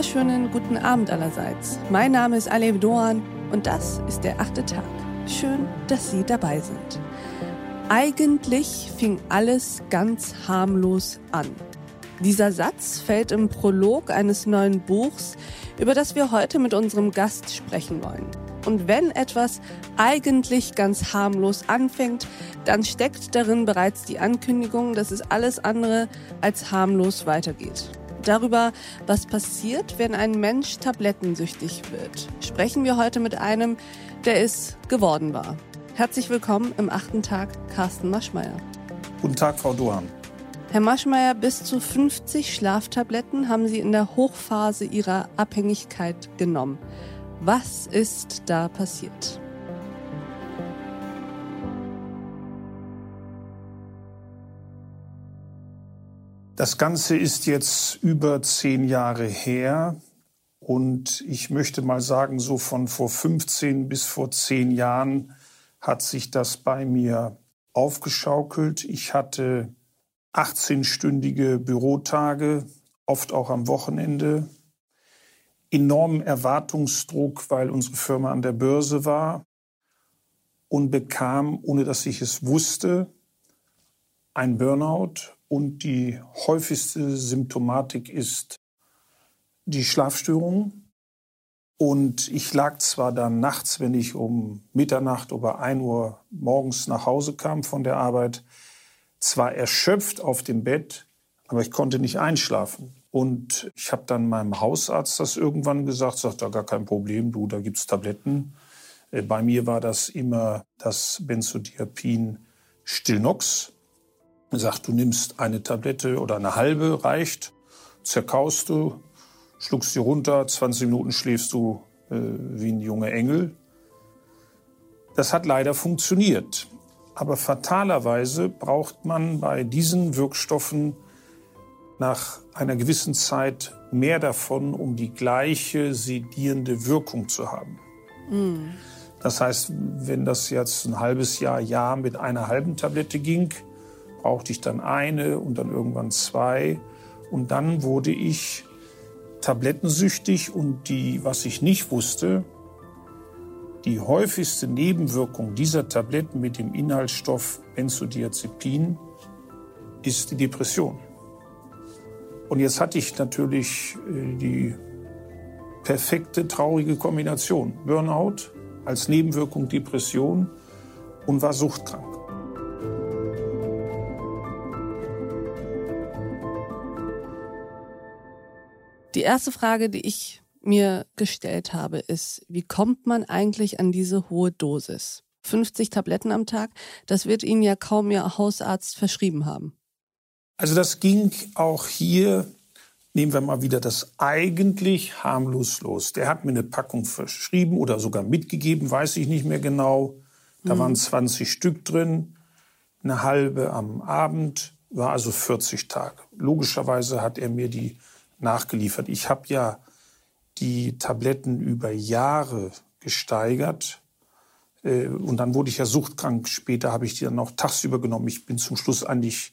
wunderschönen guten Abend allerseits. Mein Name ist Alev Doan und das ist der achte Tag. Schön, dass Sie dabei sind. Eigentlich fing alles ganz harmlos an. Dieser Satz fällt im Prolog eines neuen Buchs, über das wir heute mit unserem Gast sprechen wollen. Und wenn etwas eigentlich ganz harmlos anfängt, dann steckt darin bereits die Ankündigung, dass es alles andere als harmlos weitergeht. Darüber, was passiert, wenn ein Mensch tablettensüchtig wird, sprechen wir heute mit einem, der es geworden war. Herzlich willkommen im achten Tag, Carsten Maschmeyer. Guten Tag, Frau Dohan. Herr Maschmeyer, bis zu 50 Schlaftabletten haben Sie in der Hochphase Ihrer Abhängigkeit genommen. Was ist da passiert? Das Ganze ist jetzt über zehn Jahre her und ich möchte mal sagen, so von vor 15 bis vor zehn Jahren hat sich das bei mir aufgeschaukelt. Ich hatte 18-stündige Bürotage, oft auch am Wochenende, enormen Erwartungsdruck, weil unsere Firma an der Börse war und bekam, ohne dass ich es wusste, ein Burnout und die häufigste Symptomatik ist die Schlafstörung. Und ich lag zwar dann nachts, wenn ich um Mitternacht oder 1 Uhr morgens nach Hause kam von der Arbeit, zwar erschöpft auf dem Bett, aber ich konnte nicht einschlafen. Und ich habe dann meinem Hausarzt das irgendwann gesagt, sagt, da gar kein Problem, du, da gibt's Tabletten. Äh, bei mir war das immer das Benzodiazepin Stillnox. Sagt, du nimmst eine Tablette oder eine halbe, reicht, zerkaust du, schluckst sie runter, 20 Minuten schläfst du äh, wie ein junger Engel. Das hat leider funktioniert. Aber fatalerweise braucht man bei diesen Wirkstoffen nach einer gewissen Zeit mehr davon, um die gleiche sedierende Wirkung zu haben. Mm. Das heißt, wenn das jetzt ein halbes Jahr, Jahr mit einer halben Tablette ging, brauchte ich dann eine und dann irgendwann zwei. Und dann wurde ich tablettensüchtig und die, was ich nicht wusste, die häufigste Nebenwirkung dieser Tabletten mit dem Inhaltsstoff Benzodiazepin ist die Depression. Und jetzt hatte ich natürlich äh, die perfekte traurige Kombination. Burnout als Nebenwirkung Depression und war suchtkrank. Die erste Frage, die ich mir gestellt habe, ist, wie kommt man eigentlich an diese hohe Dosis? 50 Tabletten am Tag, das wird Ihnen ja kaum Ihr Hausarzt verschrieben haben. Also das ging auch hier, nehmen wir mal wieder das eigentlich harmlos los. Der hat mir eine Packung verschrieben oder sogar mitgegeben, weiß ich nicht mehr genau. Da mhm. waren 20 Stück drin, eine halbe am Abend, war also 40 Tage. Logischerweise hat er mir die nachgeliefert. Ich habe ja die Tabletten über Jahre gesteigert. Äh, und dann wurde ich ja suchtkrank. Später habe ich die dann auch tagsüber genommen. Ich bin zum Schluss eigentlich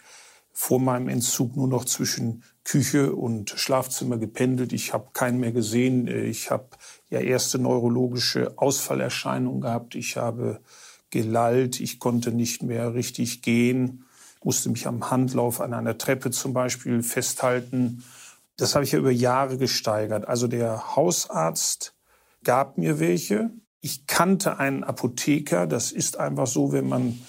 vor meinem Entzug nur noch zwischen Küche und Schlafzimmer gependelt. Ich habe keinen mehr gesehen. Äh, ich habe ja erste neurologische Ausfallerscheinungen gehabt. Ich habe gelallt. Ich konnte nicht mehr richtig gehen, musste mich am Handlauf an einer Treppe zum Beispiel festhalten. Das habe ich ja über Jahre gesteigert. Also der Hausarzt gab mir welche. Ich kannte einen Apotheker. Das ist einfach so, wenn man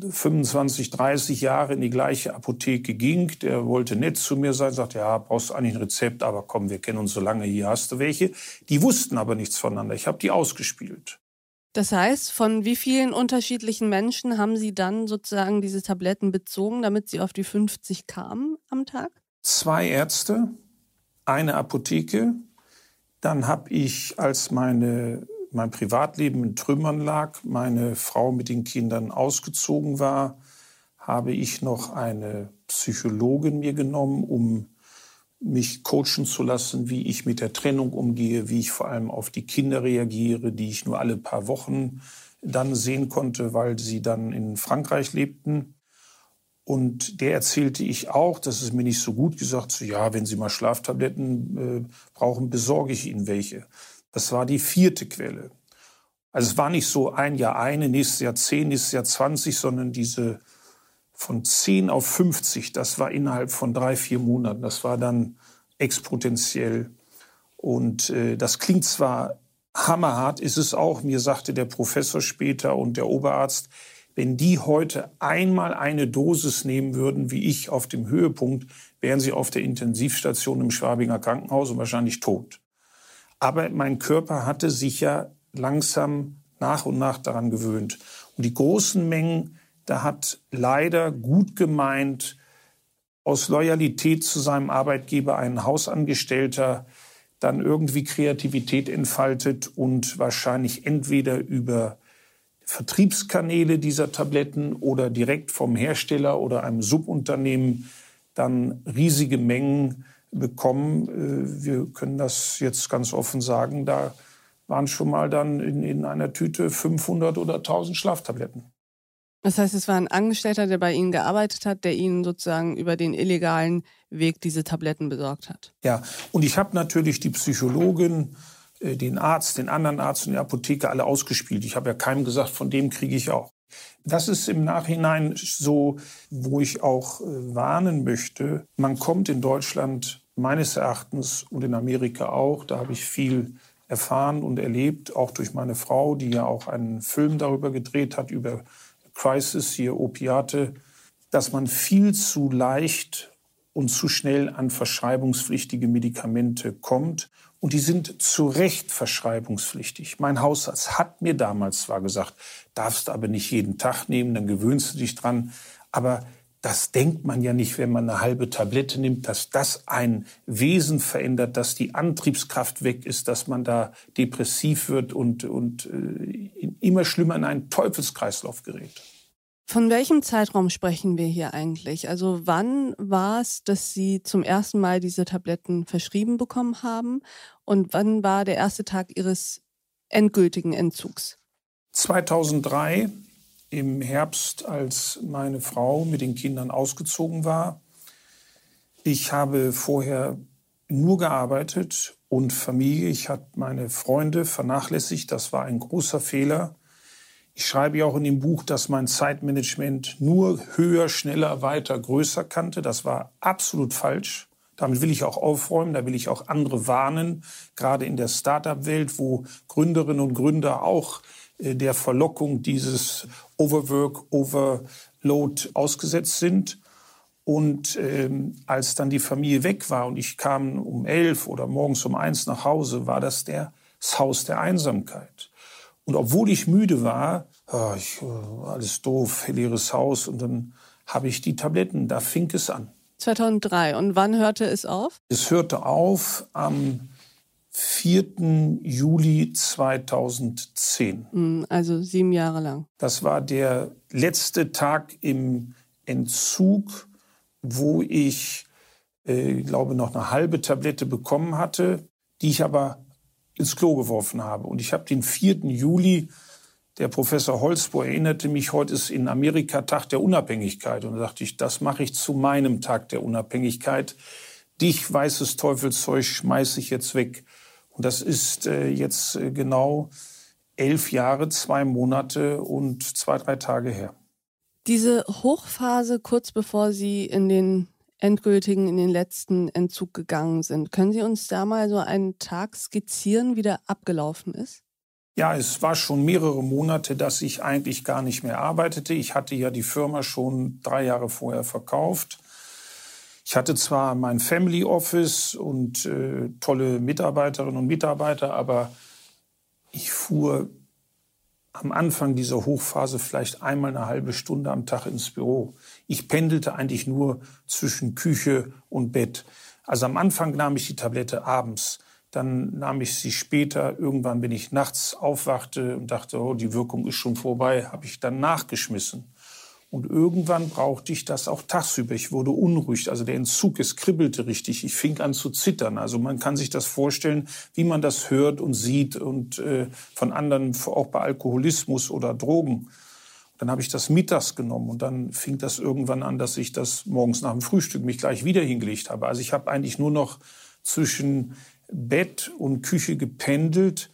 25, 30 Jahre in die gleiche Apotheke ging. Der wollte nett zu mir sein, sagte, ja, brauchst du eigentlich ein Rezept, aber komm, wir kennen uns so lange, hier hast du welche. Die wussten aber nichts voneinander. Ich habe die ausgespielt. Das heißt, von wie vielen unterschiedlichen Menschen haben Sie dann sozusagen diese Tabletten bezogen, damit Sie auf die 50 kamen am Tag? Zwei Ärzte, eine Apotheke. Dann habe ich, als meine, mein Privatleben in Trümmern lag, meine Frau mit den Kindern ausgezogen war, habe ich noch eine Psychologin mir genommen, um mich coachen zu lassen, wie ich mit der Trennung umgehe, wie ich vor allem auf die Kinder reagiere, die ich nur alle paar Wochen dann sehen konnte, weil sie dann in Frankreich lebten. Und der erzählte ich auch, das ist mir nicht so gut gesagt, so, ja, wenn Sie mal Schlaftabletten äh, brauchen, besorge ich Ihnen welche. Das war die vierte Quelle. Also es war nicht so ein Jahr eine, nächstes Jahr zehn, nächstes Jahr zwanzig, sondern diese von zehn auf 50, das war innerhalb von drei, vier Monaten. Das war dann exponentiell. Und äh, das klingt zwar hammerhart, ist es auch, mir sagte der Professor später und der Oberarzt, wenn die heute einmal eine Dosis nehmen würden, wie ich auf dem Höhepunkt, wären sie auf der Intensivstation im Schwabinger Krankenhaus und wahrscheinlich tot. Aber mein Körper hatte sich ja langsam nach und nach daran gewöhnt. Und die großen Mengen, da hat leider gut gemeint, aus Loyalität zu seinem Arbeitgeber ein Hausangestellter dann irgendwie Kreativität entfaltet und wahrscheinlich entweder über Vertriebskanäle dieser Tabletten oder direkt vom Hersteller oder einem Subunternehmen dann riesige Mengen bekommen. Äh, wir können das jetzt ganz offen sagen, da waren schon mal dann in, in einer Tüte 500 oder 1000 Schlaftabletten. Das heißt, es war ein Angestellter, der bei Ihnen gearbeitet hat, der Ihnen sozusagen über den illegalen Weg diese Tabletten besorgt hat. Ja, und ich habe natürlich die Psychologin, den Arzt, den anderen Arzt und die Apotheker alle ausgespielt. Ich habe ja keinem gesagt, von dem kriege ich auch. Das ist im Nachhinein so, wo ich auch äh, warnen möchte. Man kommt in Deutschland meines Erachtens und in Amerika auch, da habe ich viel erfahren und erlebt, auch durch meine Frau, die ja auch einen Film darüber gedreht hat, über Crisis, hier Opiate, dass man viel zu leicht und zu schnell an verschreibungspflichtige Medikamente kommt. Und die sind zu Recht verschreibungspflichtig. Mein Hausarzt hat mir damals zwar gesagt, darfst aber nicht jeden Tag nehmen, dann gewöhnst du dich dran. Aber das denkt man ja nicht, wenn man eine halbe Tablette nimmt, dass das ein Wesen verändert, dass die Antriebskraft weg ist, dass man da depressiv wird und, und äh, immer schlimmer in einen Teufelskreislauf gerät. Von welchem Zeitraum sprechen wir hier eigentlich? Also wann war es, dass Sie zum ersten Mal diese Tabletten verschrieben bekommen haben? Und wann war der erste Tag Ihres endgültigen Entzugs? 2003 im Herbst, als meine Frau mit den Kindern ausgezogen war. Ich habe vorher nur gearbeitet und Familie. Ich hatte meine Freunde vernachlässigt. Das war ein großer Fehler. Ich schreibe ja auch in dem Buch, dass mein Zeitmanagement nur höher, schneller, weiter, größer kannte. Das war absolut falsch. Damit will ich auch aufräumen, da will ich auch andere warnen, gerade in der Start-up-Welt, wo Gründerinnen und Gründer auch äh, der Verlockung dieses Overwork, Overload ausgesetzt sind. Und ähm, als dann die Familie weg war und ich kam um elf oder morgens um eins nach Hause, war das der, das Haus der Einsamkeit. Und obwohl ich müde war, oh, ich, oh, alles doof, leeres Haus, und dann habe ich die Tabletten, da fing es an. 2003. Und wann hörte es auf? Es hörte auf am 4. Juli 2010. Hm, also sieben Jahre lang. Das war der letzte Tag im Entzug, wo ich, äh, glaube, noch eine halbe Tablette bekommen hatte, die ich aber ins Klo geworfen habe. Und ich habe den 4. Juli, der Professor Holzbo erinnerte mich, heute ist in Amerika Tag der Unabhängigkeit. Und da dachte ich, das mache ich zu meinem Tag der Unabhängigkeit. Dich, weißes Teufelszeug, schmeiße ich jetzt weg. Und das ist äh, jetzt äh, genau elf Jahre, zwei Monate und zwei, drei Tage her. Diese Hochphase kurz bevor Sie in den endgültigen, in den letzten Entzug gegangen sind. Können Sie uns da mal so einen Tag skizzieren, wie der abgelaufen ist? Ja, es war schon mehrere Monate, dass ich eigentlich gar nicht mehr arbeitete. Ich hatte ja die Firma schon drei Jahre vorher verkauft. Ich hatte zwar mein Family Office und äh, tolle Mitarbeiterinnen und Mitarbeiter, aber ich fuhr am Anfang dieser Hochphase vielleicht einmal eine halbe Stunde am Tag ins Büro. Ich pendelte eigentlich nur zwischen Küche und Bett. Also am Anfang nahm ich die Tablette abends, dann nahm ich sie später. Irgendwann, wenn ich nachts aufwachte und dachte, oh, die Wirkung ist schon vorbei, habe ich dann nachgeschmissen. Und irgendwann brauchte ich das auch tagsüber. Ich wurde unruhig. Also der Entzug, es kribbelte richtig. Ich fing an zu zittern. Also man kann sich das vorstellen, wie man das hört und sieht und äh, von anderen, auch bei Alkoholismus oder Drogen. Dann habe ich das mittags genommen und dann fing das irgendwann an, dass ich das morgens nach dem Frühstück mich gleich wieder hingelegt habe. Also ich habe eigentlich nur noch zwischen Bett und Küche gependelt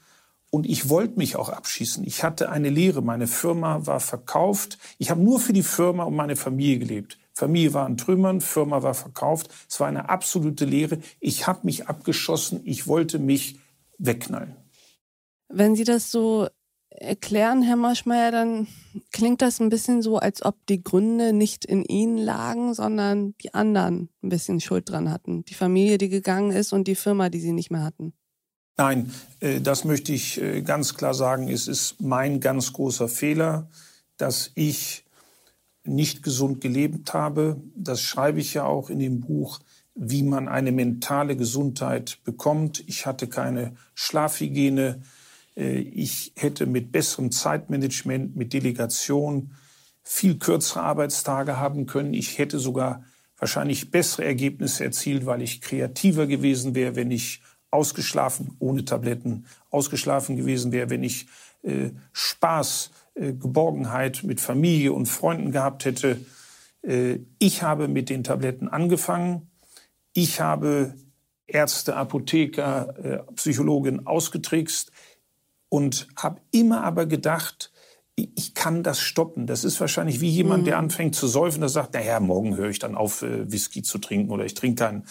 und ich wollte mich auch abschießen. Ich hatte eine Lehre, meine Firma war verkauft. Ich habe nur für die Firma und meine Familie gelebt. Familie war in Trümmern, Firma war verkauft. Es war eine absolute Lehre. Ich habe mich abgeschossen, ich wollte mich wegknallen. Wenn Sie das so erklären, Herr Marschmeier, dann klingt das ein bisschen so, als ob die Gründe nicht in Ihnen lagen, sondern die anderen ein bisschen Schuld dran hatten. Die Familie, die gegangen ist und die Firma, die Sie nicht mehr hatten. Nein, äh, das möchte ich äh, ganz klar sagen. Es ist mein ganz großer Fehler, dass ich nicht gesund gelebt habe. Das schreibe ich ja auch in dem Buch, wie man eine mentale Gesundheit bekommt. Ich hatte keine Schlafhygiene. Äh, ich hätte mit besserem Zeitmanagement, mit Delegation viel kürzere Arbeitstage haben können. Ich hätte sogar wahrscheinlich bessere Ergebnisse erzielt, weil ich kreativer gewesen wäre, wenn ich ausgeschlafen, ohne Tabletten, ausgeschlafen gewesen wäre, wenn ich äh, Spaß, äh, Geborgenheit mit Familie und Freunden gehabt hätte. Äh, ich habe mit den Tabletten angefangen. Ich habe Ärzte, Apotheker, äh, Psychologin ausgetrickst und habe immer aber gedacht, ich kann das stoppen. Das ist wahrscheinlich wie jemand, der mhm. anfängt zu säufen, der sagt, naja, morgen höre ich dann auf, äh, Whisky zu trinken oder ich trinke keinen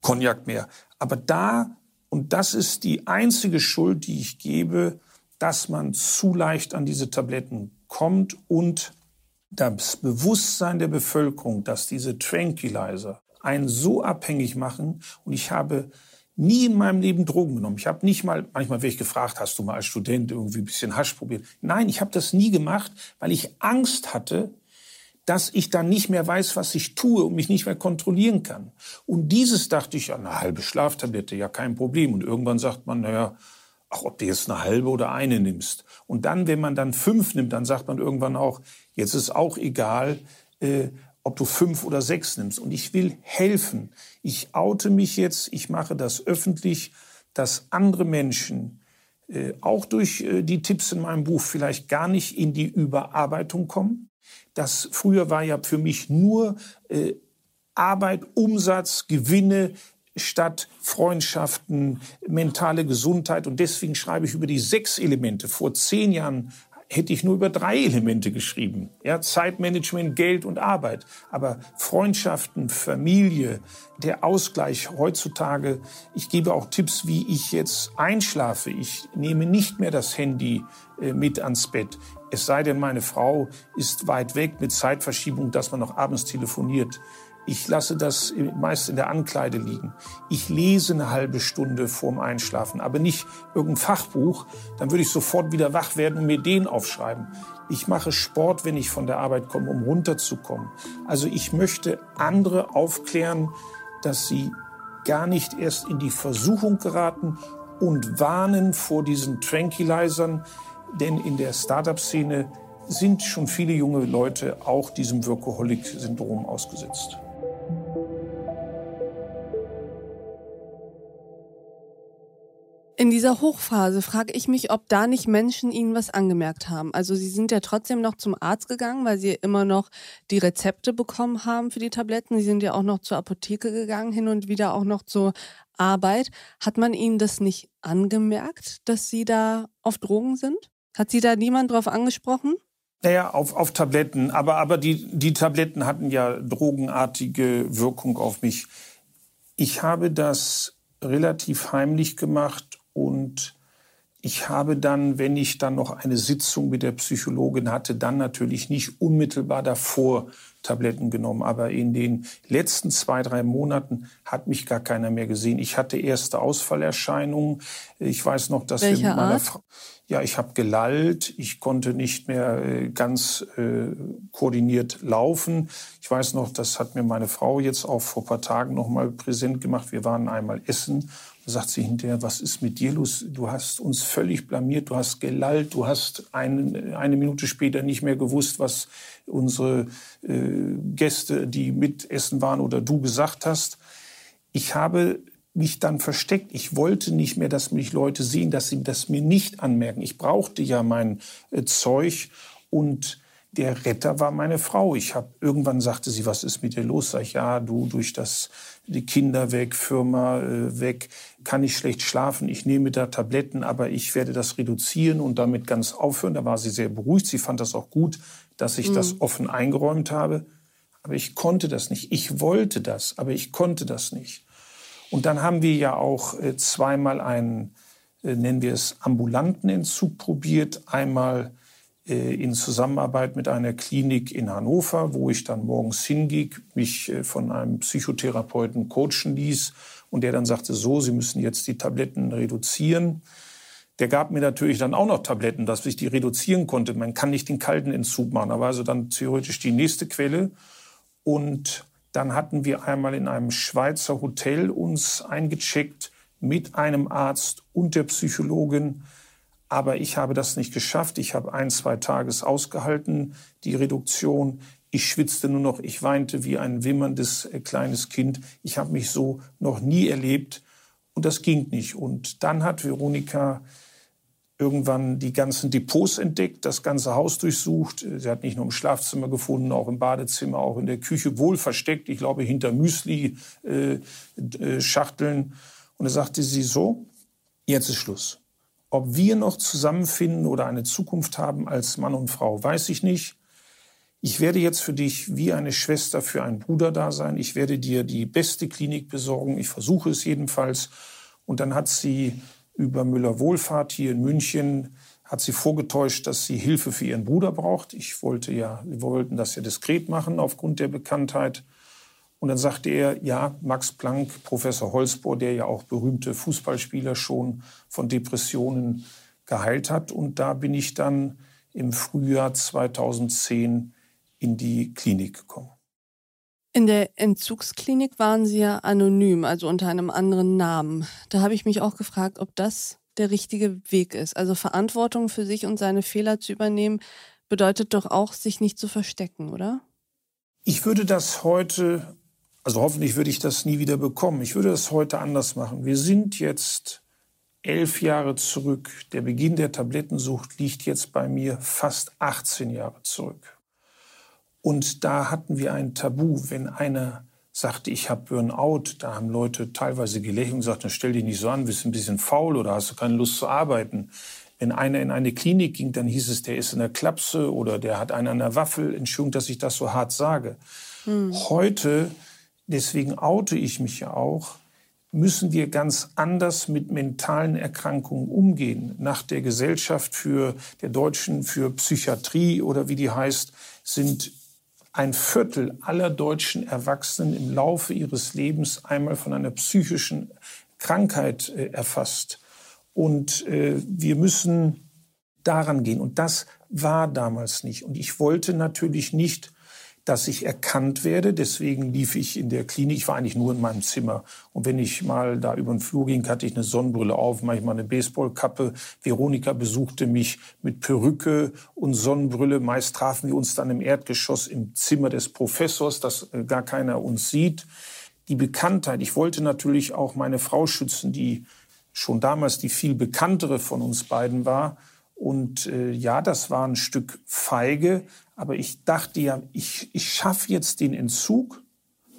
Cognac mehr. Aber da und das ist die einzige Schuld, die ich gebe, dass man zu leicht an diese Tabletten kommt und das Bewusstsein der Bevölkerung, dass diese Tranquilizer einen so abhängig machen. Und ich habe nie in meinem Leben Drogen genommen. Ich habe nicht mal, manchmal werde ich gefragt, hast du mal als Student irgendwie ein bisschen Hasch probiert? Nein, ich habe das nie gemacht, weil ich Angst hatte, dass ich dann nicht mehr weiß, was ich tue und mich nicht mehr kontrollieren kann. Und dieses dachte ich, ja, eine halbe Schlaftablette, ja, kein Problem. Und irgendwann sagt man, naja, ach, ob du jetzt eine halbe oder eine nimmst. Und dann, wenn man dann fünf nimmt, dann sagt man irgendwann auch, jetzt ist auch egal, äh, ob du fünf oder sechs nimmst. Und ich will helfen. Ich oute mich jetzt, ich mache das öffentlich, dass andere Menschen äh, auch durch äh, die Tipps in meinem Buch vielleicht gar nicht in die Überarbeitung kommen, das früher war ja für mich nur äh, Arbeit, Umsatz, Gewinne statt Freundschaften, mentale Gesundheit. Und deswegen schreibe ich über die sechs Elemente. Vor zehn Jahren hätte ich nur über drei Elemente geschrieben. Ja, Zeitmanagement, Geld und Arbeit. Aber Freundschaften, Familie, der Ausgleich heutzutage. Ich gebe auch Tipps, wie ich jetzt einschlafe. Ich nehme nicht mehr das Handy äh, mit ans Bett. Es sei denn, meine Frau ist weit weg mit Zeitverschiebung, dass man noch abends telefoniert. Ich lasse das meist in der Ankleide liegen. Ich lese eine halbe Stunde vorm Einschlafen, aber nicht irgendein Fachbuch. Dann würde ich sofort wieder wach werden und mir den aufschreiben. Ich mache Sport, wenn ich von der Arbeit komme, um runterzukommen. Also ich möchte andere aufklären, dass sie gar nicht erst in die Versuchung geraten und warnen vor diesen Tranquilizern, denn in der Startup-Szene sind schon viele junge Leute auch diesem Workaholic-Syndrom ausgesetzt. In dieser Hochphase frage ich mich, ob da nicht Menschen Ihnen was angemerkt haben. Also Sie sind ja trotzdem noch zum Arzt gegangen, weil Sie immer noch die Rezepte bekommen haben für die Tabletten. Sie sind ja auch noch zur Apotheke gegangen, hin und wieder auch noch zur Arbeit. Hat man Ihnen das nicht angemerkt, dass Sie da auf Drogen sind? Hat Sie da niemand drauf angesprochen? Naja, auf, auf Tabletten. Aber, aber die, die Tabletten hatten ja drogenartige Wirkung auf mich. Ich habe das relativ heimlich gemacht und ich habe dann, wenn ich dann noch eine Sitzung mit der Psychologin hatte, dann natürlich nicht unmittelbar davor Tabletten genommen. Aber in den letzten zwei, drei Monaten hat mich gar keiner mehr gesehen. Ich hatte erste Ausfallerscheinungen. Ich weiß noch, dass Welche wir mit meiner Art? Frau ja, ich habe gelallt, ich konnte nicht mehr äh, ganz äh, koordiniert laufen. Ich weiß noch, das hat mir meine Frau jetzt auch vor paar Tagen noch mal präsent gemacht. Wir waren einmal essen. Da sagt sie hinterher, was ist mit dir los? Du hast uns völlig blamiert, du hast gelallt, du hast ein, eine Minute später nicht mehr gewusst, was unsere äh, Gäste, die mit essen waren oder du gesagt hast. Ich habe mich dann versteckt. Ich wollte nicht mehr, dass mich Leute sehen, dass sie das mir nicht anmerken. Ich brauchte ja mein äh, Zeug und der Retter war meine Frau. Ich habe irgendwann sagte sie, was ist mit dir los? Sag ich, ja, du durch das die Kinder weg, Firma äh, weg, kann ich schlecht schlafen. Ich nehme da Tabletten, aber ich werde das reduzieren und damit ganz aufhören. Da war sie sehr beruhigt. Sie fand das auch gut, dass ich mhm. das offen eingeräumt habe. Aber ich konnte das nicht. Ich wollte das, aber ich konnte das nicht. Und dann haben wir ja auch äh, zweimal einen, äh, nennen wir es, ambulanten Entzug probiert. Einmal äh, in Zusammenarbeit mit einer Klinik in Hannover, wo ich dann morgens hinging, mich von einem Psychotherapeuten coachen ließ und der dann sagte, so, Sie müssen jetzt die Tabletten reduzieren. Der gab mir natürlich dann auch noch Tabletten, dass ich die reduzieren konnte. Man kann nicht den kalten Entzug machen. War also dann theoretisch die nächste Quelle. Und dann hatten wir einmal in einem Schweizer Hotel uns eingecheckt mit einem Arzt und der Psychologin. Aber ich habe das nicht geschafft. Ich habe ein, zwei Tages ausgehalten, die Reduktion. Ich schwitzte nur noch, ich weinte wie ein wimmerndes äh, kleines Kind. Ich habe mich so noch nie erlebt und das ging nicht. Und dann hat Veronika irgendwann die ganzen Depots entdeckt, das ganze Haus durchsucht. Sie hat nicht nur im Schlafzimmer gefunden, auch im Badezimmer, auch in der Küche, wohl versteckt, ich glaube hinter Müsli-Schachteln. Äh, äh, und da sagte sie so, jetzt ist Schluss. Ob wir noch zusammenfinden oder eine Zukunft haben als Mann und Frau, weiß ich nicht. Ich werde jetzt für dich wie eine Schwester für einen Bruder da sein. Ich werde dir die beste Klinik besorgen. Ich versuche es jedenfalls. Und dann hat sie über Müller Wohlfahrt hier in München hat sie vorgetäuscht, dass sie Hilfe für ihren Bruder braucht. Ich wollte ja, wir wollten das ja diskret machen aufgrund der Bekanntheit. Und dann sagte er, ja, Max Planck, Professor Holzbohr, der ja auch berühmte Fußballspieler schon von Depressionen geheilt hat. Und da bin ich dann im Frühjahr 2010 in die Klinik gekommen. In der Entzugsklinik waren Sie ja anonym, also unter einem anderen Namen. Da habe ich mich auch gefragt, ob das der richtige Weg ist. Also Verantwortung für sich und seine Fehler zu übernehmen, bedeutet doch auch, sich nicht zu verstecken, oder? Ich würde das heute also hoffentlich würde ich das nie wieder bekommen. Ich würde das heute anders machen. Wir sind jetzt elf Jahre zurück. Der Beginn der Tablettensucht liegt jetzt bei mir fast 18 Jahre zurück. Und da hatten wir ein Tabu. Wenn einer sagte, ich habe Burnout, da haben Leute teilweise gelächelt und gesagt, stell dich nicht so an, bist ein bisschen faul oder hast du keine Lust zu arbeiten. Wenn einer in eine Klinik ging, dann hieß es, der ist in der Klapse oder der hat einen an der Waffel. Entschuldigung, dass ich das so hart sage. Hm. Heute deswegen oute ich mich ja auch, müssen wir ganz anders mit mentalen Erkrankungen umgehen. Nach der Gesellschaft für der Deutschen für Psychiatrie oder wie die heißt, sind ein Viertel aller deutschen Erwachsenen im Laufe ihres Lebens einmal von einer psychischen Krankheit äh, erfasst. Und äh, wir müssen daran gehen. Und das war damals nicht. Und ich wollte natürlich nicht dass ich erkannt werde. Deswegen lief ich in der Klinik. Ich war eigentlich nur in meinem Zimmer. Und wenn ich mal da über den Flur ging, hatte ich eine Sonnenbrille auf, manchmal eine Baseballkappe. Veronika besuchte mich mit Perücke und Sonnenbrille. Meist trafen wir uns dann im Erdgeschoss im Zimmer des Professors, dass äh, gar keiner uns sieht. Die Bekanntheit. Ich wollte natürlich auch meine Frau schützen, die schon damals die viel bekanntere von uns beiden war. Und äh, ja, das war ein Stück feige, aber ich dachte ja, ich, ich schaffe jetzt den Entzug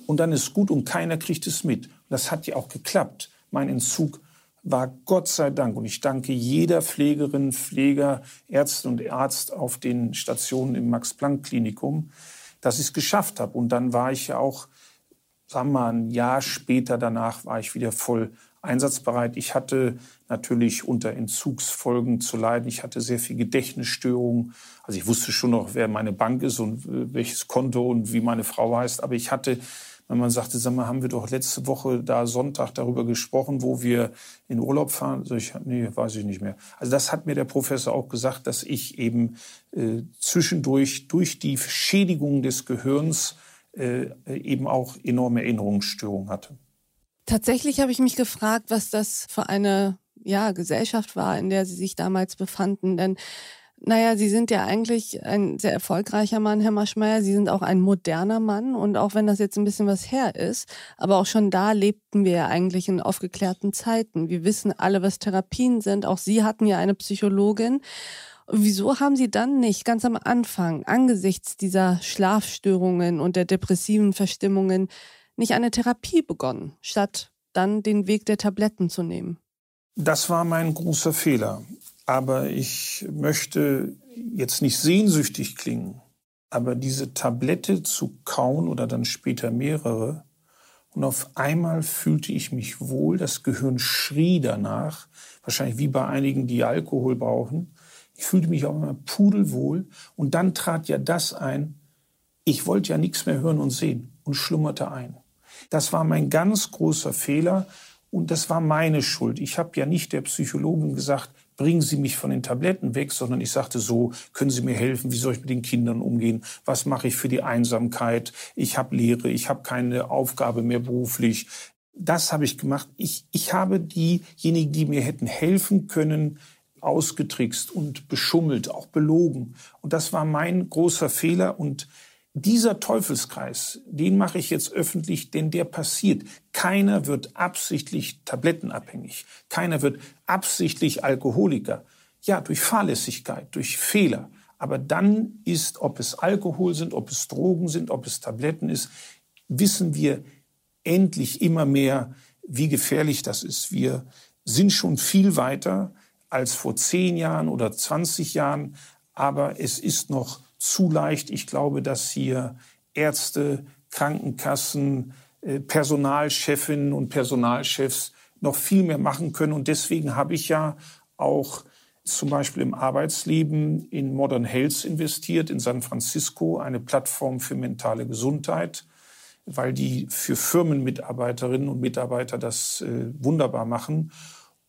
und dann ist gut und keiner kriegt es mit. Das hat ja auch geklappt. Mein Entzug war Gott sei Dank und ich danke jeder Pflegerin, Pfleger, Ärztin und Arzt auf den Stationen im Max-Planck-Klinikum, dass ich es geschafft habe. Und dann war ich ja auch, sagen wir mal, ein Jahr später danach war ich wieder voll einsatzbereit. Ich hatte natürlich unter Entzugsfolgen zu leiden. Ich hatte sehr viel Gedächtnisstörungen. Also ich wusste schon noch, wer meine Bank ist und äh, welches Konto und wie meine Frau heißt. Aber ich hatte, wenn man sagte, sag mal, haben wir doch letzte Woche da Sonntag darüber gesprochen, wo wir in Urlaub fahren? Also ich, nee, weiß ich nicht mehr. Also das hat mir der Professor auch gesagt, dass ich eben äh, zwischendurch durch die Schädigung des Gehirns äh, eben auch enorme Erinnerungsstörungen hatte. Tatsächlich habe ich mich gefragt, was das für eine ja, Gesellschaft war, in der Sie sich damals befanden. Denn naja, Sie sind ja eigentlich ein sehr erfolgreicher Mann, Herr Maschmeyer. Sie sind auch ein moderner Mann. Und auch wenn das jetzt ein bisschen was her ist, aber auch schon da lebten wir ja eigentlich in aufgeklärten Zeiten. Wir wissen alle, was Therapien sind. Auch Sie hatten ja eine Psychologin. Wieso haben Sie dann nicht ganz am Anfang, angesichts dieser Schlafstörungen und der depressiven Verstimmungen, nicht eine Therapie begonnen, statt dann den Weg der Tabletten zu nehmen? Das war mein großer Fehler. Aber ich möchte jetzt nicht sehnsüchtig klingen. Aber diese Tablette zu kauen oder dann später mehrere, und auf einmal fühlte ich mich wohl, das Gehirn schrie danach, wahrscheinlich wie bei einigen, die Alkohol brauchen. Ich fühlte mich auch immer pudelwohl. Und dann trat ja das ein, ich wollte ja nichts mehr hören und sehen und schlummerte ein. Das war mein ganz großer Fehler und das war meine Schuld. Ich habe ja nicht der Psychologin gesagt, bringen Sie mich von den Tabletten weg, sondern ich sagte so, können Sie mir helfen, wie soll ich mit den Kindern umgehen, was mache ich für die Einsamkeit, ich habe Lehre, ich habe keine Aufgabe mehr beruflich. Das habe ich gemacht. Ich, ich habe diejenigen, die mir hätten helfen können, ausgetrickst und beschummelt, auch belogen. Und das war mein großer Fehler und dieser Teufelskreis, den mache ich jetzt öffentlich, denn der passiert. Keiner wird absichtlich tablettenabhängig. Keiner wird absichtlich Alkoholiker. Ja, durch Fahrlässigkeit, durch Fehler. Aber dann ist, ob es Alkohol sind, ob es Drogen sind, ob es Tabletten ist, wissen wir endlich immer mehr, wie gefährlich das ist. Wir sind schon viel weiter als vor zehn Jahren oder 20 Jahren, aber es ist noch zu leicht. Ich glaube, dass hier Ärzte, Krankenkassen, äh, Personalchefinnen und Personalchefs noch viel mehr machen können. Und deswegen habe ich ja auch zum Beispiel im Arbeitsleben in Modern Health investiert, in San Francisco, eine Plattform für mentale Gesundheit, weil die für Firmenmitarbeiterinnen und Mitarbeiter das äh, wunderbar machen.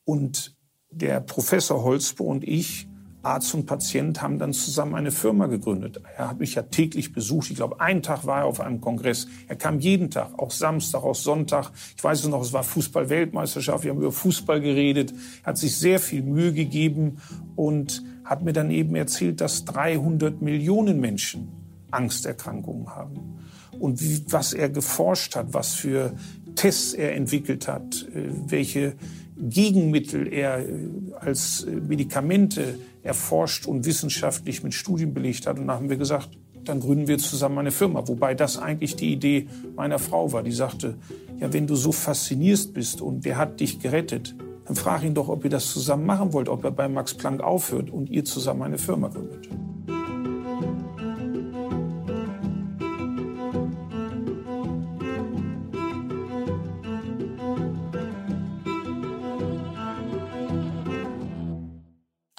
Und der Professor Holzbo und ich Arzt und Patient haben dann zusammen eine Firma gegründet. Er hat mich ja täglich besucht. Ich glaube, einen Tag war er auf einem Kongress. Er kam jeden Tag, auch Samstag, auch Sonntag. Ich weiß es noch, es war Fußball-Weltmeisterschaft. Wir haben über Fußball geredet. Er hat sich sehr viel Mühe gegeben und hat mir dann eben erzählt, dass 300 Millionen Menschen Angsterkrankungen haben. Und wie, was er geforscht hat, was für Tests er entwickelt hat, äh, welche Gegenmittel er äh, als äh, Medikamente erforscht und wissenschaftlich mit Studien belegt hat. Und dann haben wir gesagt, dann gründen wir zusammen eine Firma. Wobei das eigentlich die Idee meiner Frau war. Die sagte, ja, wenn du so fasziniert bist und der hat dich gerettet, dann frag ihn doch, ob ihr das zusammen machen wollt, ob er bei Max Planck aufhört und ihr zusammen eine Firma gründet.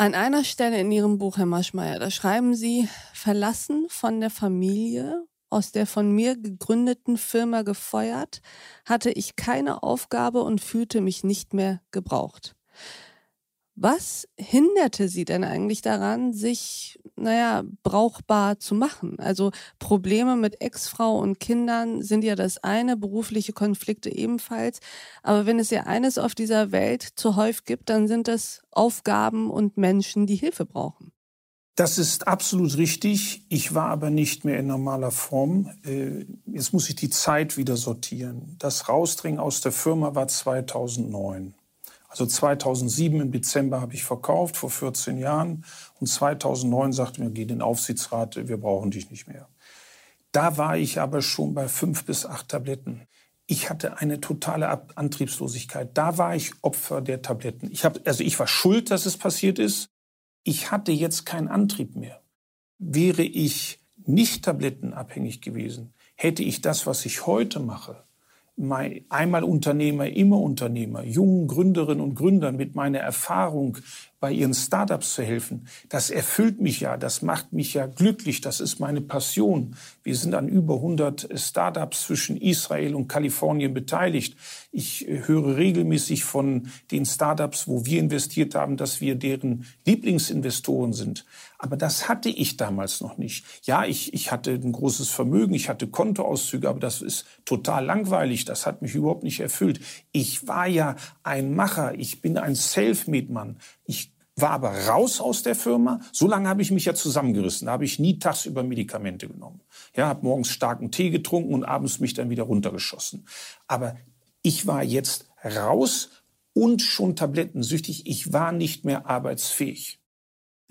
An einer Stelle in Ihrem Buch, Herr Maschmeyer, da schreiben Sie, verlassen von der Familie, aus der von mir gegründeten Firma gefeuert, hatte ich keine Aufgabe und fühlte mich nicht mehr gebraucht. Was hinderte Sie denn eigentlich daran, sich, naja, brauchbar zu machen? Also Probleme mit Ex-Frau und Kindern sind ja das eine, berufliche Konflikte ebenfalls. Aber wenn es ja eines auf dieser Welt zu häufig gibt, dann sind das Aufgaben und Menschen, die Hilfe brauchen. Das ist absolut richtig. Ich war aber nicht mehr in normaler Form. Äh, jetzt muss ich die Zeit wieder sortieren. Das Rausdringen aus der Firma war 2009. Also 2007 im Dezember habe ich verkauft, vor 14 Jahren. Und 2009 sagte mir, geh den Aufsichtsrat, wir brauchen dich nicht mehr. Da war ich aber schon bei fünf bis acht Tabletten. Ich hatte eine totale Antriebslosigkeit. Da war ich Opfer der Tabletten. Ich hab, also ich war schuld, dass es passiert ist. Ich hatte jetzt keinen Antrieb mehr. Wäre ich nicht tablettenabhängig gewesen, hätte ich das, was ich heute mache, einmal Unternehmer, immer Unternehmer, jungen Gründerinnen und Gründern mit meiner Erfahrung bei ihren Startups zu helfen, das erfüllt mich ja, das macht mich ja glücklich, das ist meine Passion. Wir sind an über 100 Startups zwischen Israel und Kalifornien beteiligt. Ich äh, höre regelmäßig von den Startups, wo wir investiert haben, dass wir deren Lieblingsinvestoren sind. Aber das hatte ich damals noch nicht. Ja, ich, ich hatte ein großes Vermögen, ich hatte Kontoauszüge, aber das ist total langweilig. Das hat mich überhaupt nicht erfüllt. Ich war ja ein Macher, ich bin ein Selfmade-Mann. Ich war aber raus aus der Firma. So lange habe ich mich ja zusammengerissen. Da habe ich nie tagsüber Medikamente genommen. Ja, habe morgens starken Tee getrunken und abends mich dann wieder runtergeschossen. Aber ich war jetzt raus und schon tablettensüchtig. Ich war nicht mehr arbeitsfähig.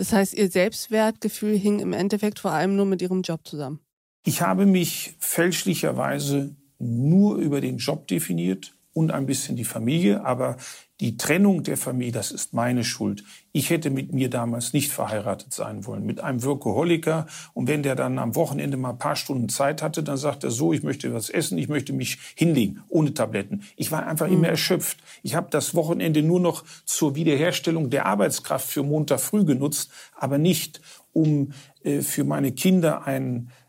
Das heißt, Ihr Selbstwertgefühl hing im Endeffekt vor allem nur mit Ihrem Job zusammen. Ich habe mich fälschlicherweise nur über den Job definiert und ein bisschen die Familie, aber die Trennung der Familie, das ist meine Schuld. Ich hätte mit mir damals nicht verheiratet sein wollen, mit einem Workaholiker. Und wenn der dann am Wochenende mal ein paar Stunden Zeit hatte, dann sagt er so, ich möchte was essen, ich möchte mich hinlegen, ohne Tabletten. Ich war einfach mhm. immer erschöpft. Ich habe das Wochenende nur noch zur Wiederherstellung der Arbeitskraft für Montag früh genutzt, aber nicht, um äh, für meine Kinder ein äh,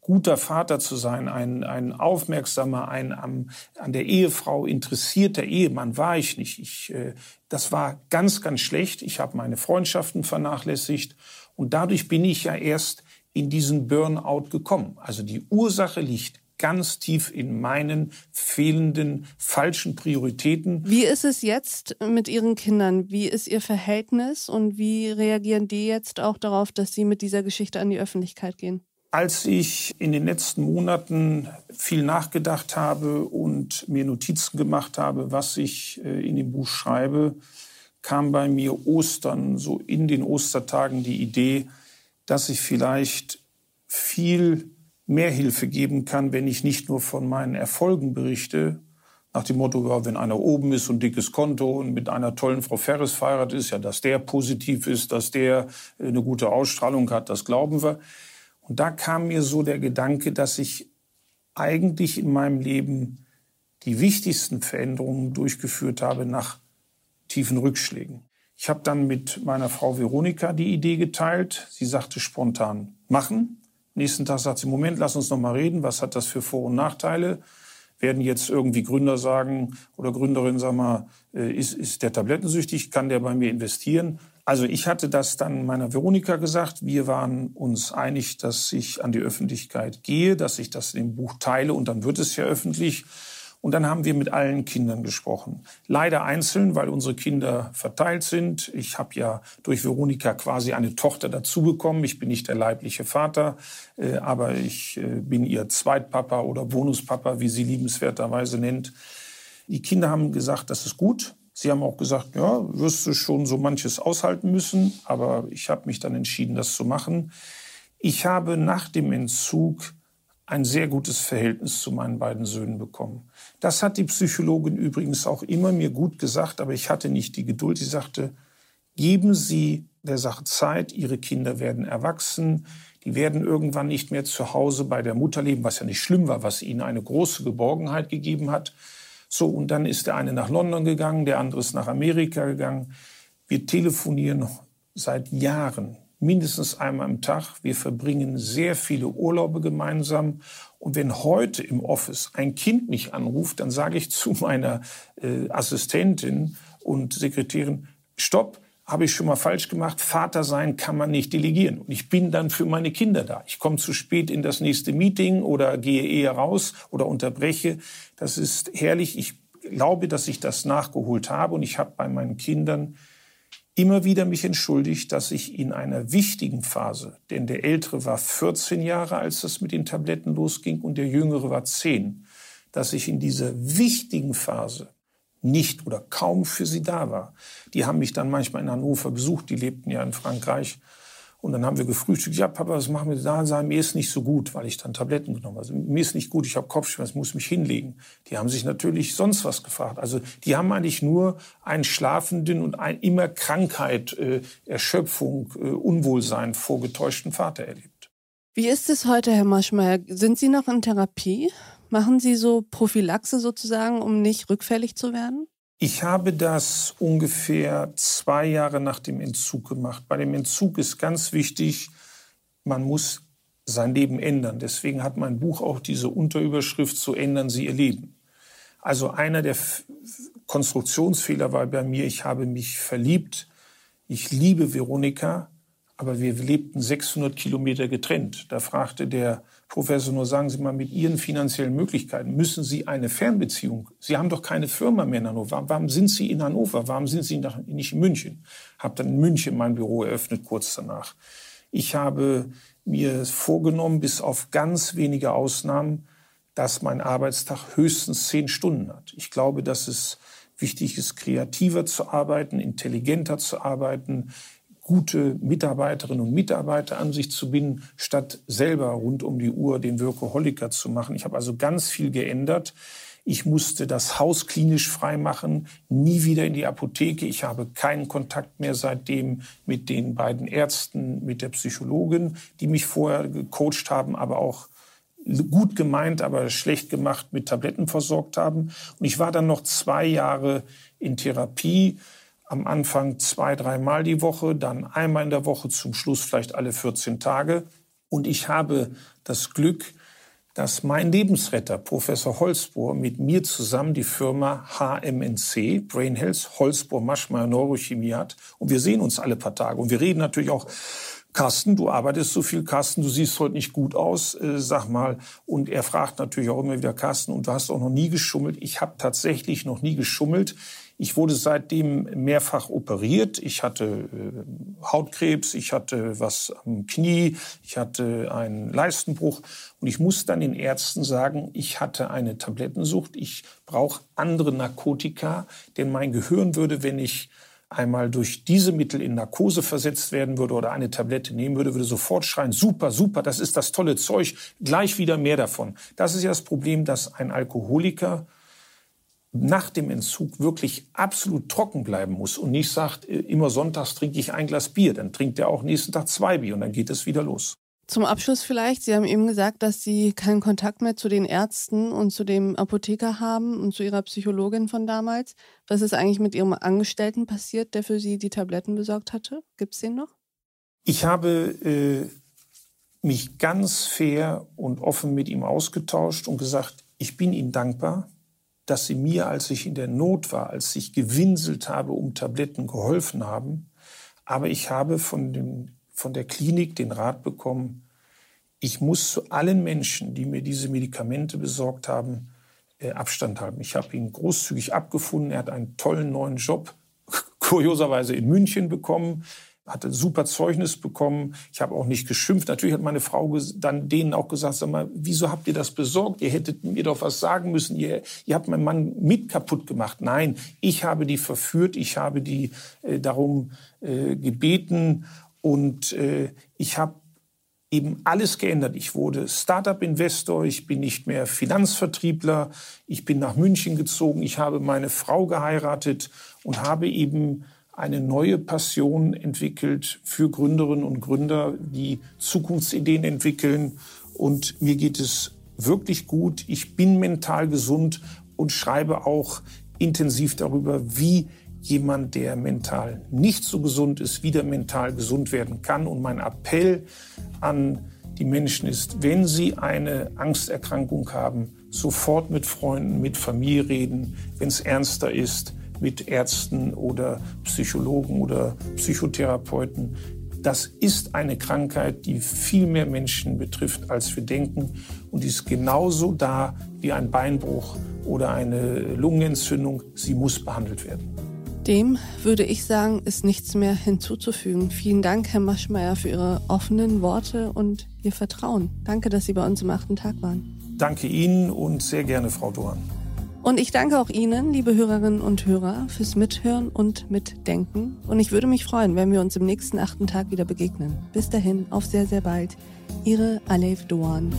guter Vater zu sein, ein, ein aufmerksamer, ein am, an der Ehefrau interessierter Ehemann war ich nicht. Ich, äh, das war ganz, ganz schlecht. Ich habe meine Freundschaften vernachlässigt und dadurch bin ich ja erst in diesen Burnout gekommen. Also die Ursache liegt ganz tief in meinen fehlenden falschen Prioritäten. Wie ist es jetzt mit Ihren Kindern? Wie ist Ihr Verhältnis und wie reagieren die jetzt auch darauf, dass Sie mit dieser Geschichte an die Öffentlichkeit gehen? Als ich in den letzten Monaten viel nachgedacht habe und mir Notizen gemacht habe, was ich äh, in dem Buch schreibe, kam bei mir Ostern, so in den Ostertagen, die Idee, dass ich vielleicht viel mehr Hilfe geben kann, wenn ich nicht nur von meinen Erfolgen berichte, nach dem Motto, ja, wenn einer oben ist und dickes Konto und mit einer tollen Frau Ferris verheiratet ist, ja, dass der positiv ist, dass der äh, eine gute Ausstrahlung hat, das glauben wir. Und da kam mir so der Gedanke, dass ich eigentlich in meinem Leben die wichtigsten Veränderungen durchgeführt habe nach tiefen Rückschlägen. Ich habe dann mit meiner Frau Veronika die Idee geteilt. Sie sagte spontan, machen. Nächsten Tag sagt sie, Moment, lass uns noch mal reden. Was hat das für Vor- und Nachteile? Werden jetzt irgendwie Gründer sagen oder Gründerin sagen mal, äh, ist, ist der tablettensüchtig? Kann der bei mir investieren? Also ich hatte das dann meiner Veronika gesagt. Wir waren uns einig, dass ich an die Öffentlichkeit gehe, dass ich das im Buch teile und dann wird es ja öffentlich. Und dann haben wir mit allen Kindern gesprochen. Leider einzeln, weil unsere Kinder verteilt sind. Ich habe ja durch Veronika quasi eine Tochter dazu bekommen. Ich bin nicht der leibliche Vater, äh, aber ich äh, bin ihr Zweitpapa oder Bonuspapa, wie sie liebenswerterweise nennt. Die Kinder haben gesagt, das ist gut. Sie haben auch gesagt, ja, wirst du schon so manches aushalten müssen, aber ich habe mich dann entschieden, das zu machen. Ich habe nach dem Entzug ein sehr gutes Verhältnis zu meinen beiden Söhnen bekommen. Das hat die Psychologin übrigens auch immer mir gut gesagt, aber ich hatte nicht die Geduld. Sie sagte, geben Sie der Sache Zeit, Ihre Kinder werden erwachsen, die werden irgendwann nicht mehr zu Hause bei der Mutter leben, was ja nicht schlimm war, was ihnen eine große Geborgenheit gegeben hat. So, und dann ist der eine nach London gegangen, der andere ist nach Amerika gegangen. Wir telefonieren seit Jahren, mindestens einmal am Tag. Wir verbringen sehr viele Urlaube gemeinsam. Und wenn heute im Office ein Kind mich anruft, dann sage ich zu meiner äh, Assistentin und Sekretärin, stopp, habe ich schon mal falsch gemacht. Vater sein kann man nicht delegieren. Und ich bin dann für meine Kinder da. Ich komme zu spät in das nächste Meeting oder gehe eher raus oder unterbreche. Das ist herrlich. Ich glaube, dass ich das nachgeholt habe. Und ich habe bei meinen Kindern immer wieder mich entschuldigt, dass ich in einer wichtigen Phase, denn der Ältere war 14 Jahre, als das mit den Tabletten losging, und der Jüngere war 10, dass ich in dieser wichtigen Phase nicht oder kaum für sie da war. Die haben mich dann manchmal in Hannover besucht, die lebten ja in Frankreich. Und dann haben wir gefrühstückt. Ja, Papa, was machen wir da? Sagen, mir ist nicht so gut, weil ich dann Tabletten genommen habe. Also, mir ist nicht gut, ich habe Kopfschmerzen, muss mich hinlegen. Die haben sich natürlich sonst was gefragt. Also die haben eigentlich nur einen Schlafenden und ein immer Krankheit, äh, Erschöpfung, äh, Unwohlsein vor getäuschten Vater erlebt. Wie ist es heute, Herr Maschmeyer? Sind Sie noch in Therapie? Machen Sie so Prophylaxe sozusagen, um nicht rückfällig zu werden? Ich habe das ungefähr zwei Jahre nach dem Entzug gemacht. Bei dem Entzug ist ganz wichtig, man muss sein Leben ändern. Deswegen hat mein Buch auch diese Unterüberschrift, so ändern Sie Ihr Leben. Also einer der Konstruktionsfehler war bei mir, ich habe mich verliebt. Ich liebe Veronika, aber wir lebten 600 Kilometer getrennt. Da fragte der Professor, nur sagen Sie mal, mit Ihren finanziellen Möglichkeiten müssen Sie eine Fernbeziehung. Sie haben doch keine Firma mehr in Hannover. Warum sind Sie in Hannover? Warum sind Sie nicht in München? Habe dann in München mein Büro eröffnet kurz danach. Ich habe mir vorgenommen, bis auf ganz wenige Ausnahmen, dass mein Arbeitstag höchstens zehn Stunden hat. Ich glaube, dass es wichtig ist, kreativer zu arbeiten, intelligenter zu arbeiten, gute Mitarbeiterinnen und Mitarbeiter an sich zu binden, statt selber rund um die Uhr den Workaholiker zu machen. Ich habe also ganz viel geändert. Ich musste das Haus klinisch freimachen, nie wieder in die Apotheke. Ich habe keinen Kontakt mehr seitdem mit den beiden Ärzten, mit der Psychologin, die mich vorher gecoacht haben, aber auch gut gemeint, aber schlecht gemacht mit Tabletten versorgt haben. Und ich war dann noch zwei Jahre in Therapie. Am Anfang zwei, dreimal die Woche, dann einmal in der Woche, zum Schluss vielleicht alle 14 Tage. Und ich habe das Glück, dass mein Lebensretter, Professor Holzbohr, mit mir zusammen die Firma HMNC, Brain Health, Holzbohr Maschmeyer Neurochemie hat. Und wir sehen uns alle paar Tage. Und wir reden natürlich auch, Carsten, du arbeitest so viel, Carsten, du siehst heute nicht gut aus, äh, sag mal. Und er fragt natürlich auch immer wieder, Carsten, und du hast auch noch nie geschummelt. Ich habe tatsächlich noch nie geschummelt. Ich wurde seitdem mehrfach operiert. Ich hatte äh, Hautkrebs, ich hatte was am Knie, ich hatte einen Leistenbruch. Und ich muss dann den Ärzten sagen, ich hatte eine Tablettensucht. Ich brauche andere Narkotika, denn mein Gehirn würde, wenn ich einmal durch diese Mittel in Narkose versetzt werden würde oder eine Tablette nehmen würde, würde sofort schreien, super, super, das ist das tolle Zeug, gleich wieder mehr davon. Das ist ja das Problem, dass ein Alkoholiker nach dem Entzug wirklich absolut trocken bleiben muss und nicht sagt, äh, immer sonntags trinke ich ein Glas Bier, dann trinkt er auch nächsten Tag zwei Bier und dann geht es wieder los. Zum Abschluss vielleicht, Sie haben eben gesagt, dass Sie keinen Kontakt mehr zu den Ärzten und zu dem Apotheker haben und zu Ihrer Psychologin von damals. Was ist eigentlich mit Ihrem Angestellten passiert, der für Sie die Tabletten besorgt hatte? Gibt es den noch? Ich habe äh, mich ganz fair und offen mit ihm ausgetauscht und gesagt, ich bin Ihnen dankbar, dass sie mir, als ich in der Not war, als ich gewinselt habe um Tabletten, geholfen haben. Aber ich habe von, dem, von der Klinik den Rat bekommen, ich muss zu allen Menschen, die mir diese Medikamente besorgt haben, äh, Abstand halten. Ich habe ihn großzügig abgefunden. Er hat einen tollen neuen Job, kurioserweise in München bekommen hatte super Zeugnis bekommen. Ich habe auch nicht geschimpft. Natürlich hat meine Frau dann denen auch gesagt, sag mal, wieso habt ihr das besorgt? Ihr hättet mir doch was sagen müssen. Ihr, ihr habt meinen Mann mit kaputt gemacht. Nein, ich habe die verführt. Ich habe die äh, darum äh, gebeten und äh, ich habe eben alles geändert. Ich wurde Startup-Investor, ich bin nicht mehr Finanzvertriebler, ich bin nach München gezogen, ich habe meine Frau geheiratet und habe eben eine neue Passion entwickelt für Gründerinnen und Gründer, die Zukunftsideen entwickeln. Und mir geht es wirklich gut. Ich bin mental gesund und schreibe auch intensiv darüber, wie jemand, der mental nicht so gesund ist, wieder mental gesund werden kann. Und mein Appell an die Menschen ist, wenn sie eine Angsterkrankung haben, sofort mit Freunden, mit Familie reden, wenn es ernster ist, mit Ärzten oder Psychologen oder Psychotherapeuten. Das ist eine Krankheit, die viel mehr Menschen betrifft, als wir denken. Und die ist genauso da wie ein Beinbruch oder eine Lungenentzündung. Sie muss behandelt werden. Dem würde ich sagen, ist nichts mehr hinzuzufügen. Vielen Dank, Herr Maschmeyer, für Ihre offenen Worte und Ihr Vertrauen. Danke, dass Sie bei uns im achten Tag waren. Danke Ihnen und sehr gerne, Frau Dorn. Und ich danke auch Ihnen, liebe Hörerinnen und Hörer, fürs Mithören und Mitdenken. Und ich würde mich freuen, wenn wir uns im nächsten achten Tag wieder begegnen. Bis dahin, auf sehr, sehr bald. Ihre Alef Doan.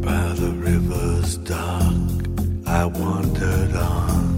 By the river's dark, I wandered on.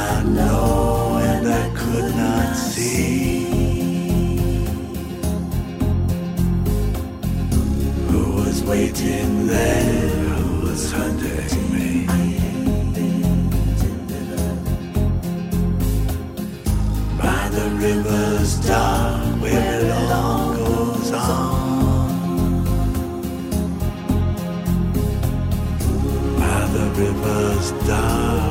not know and I could not see. Who was waiting there? Who was hunting me? By the river's dark, where it all goes on. By the river's dark.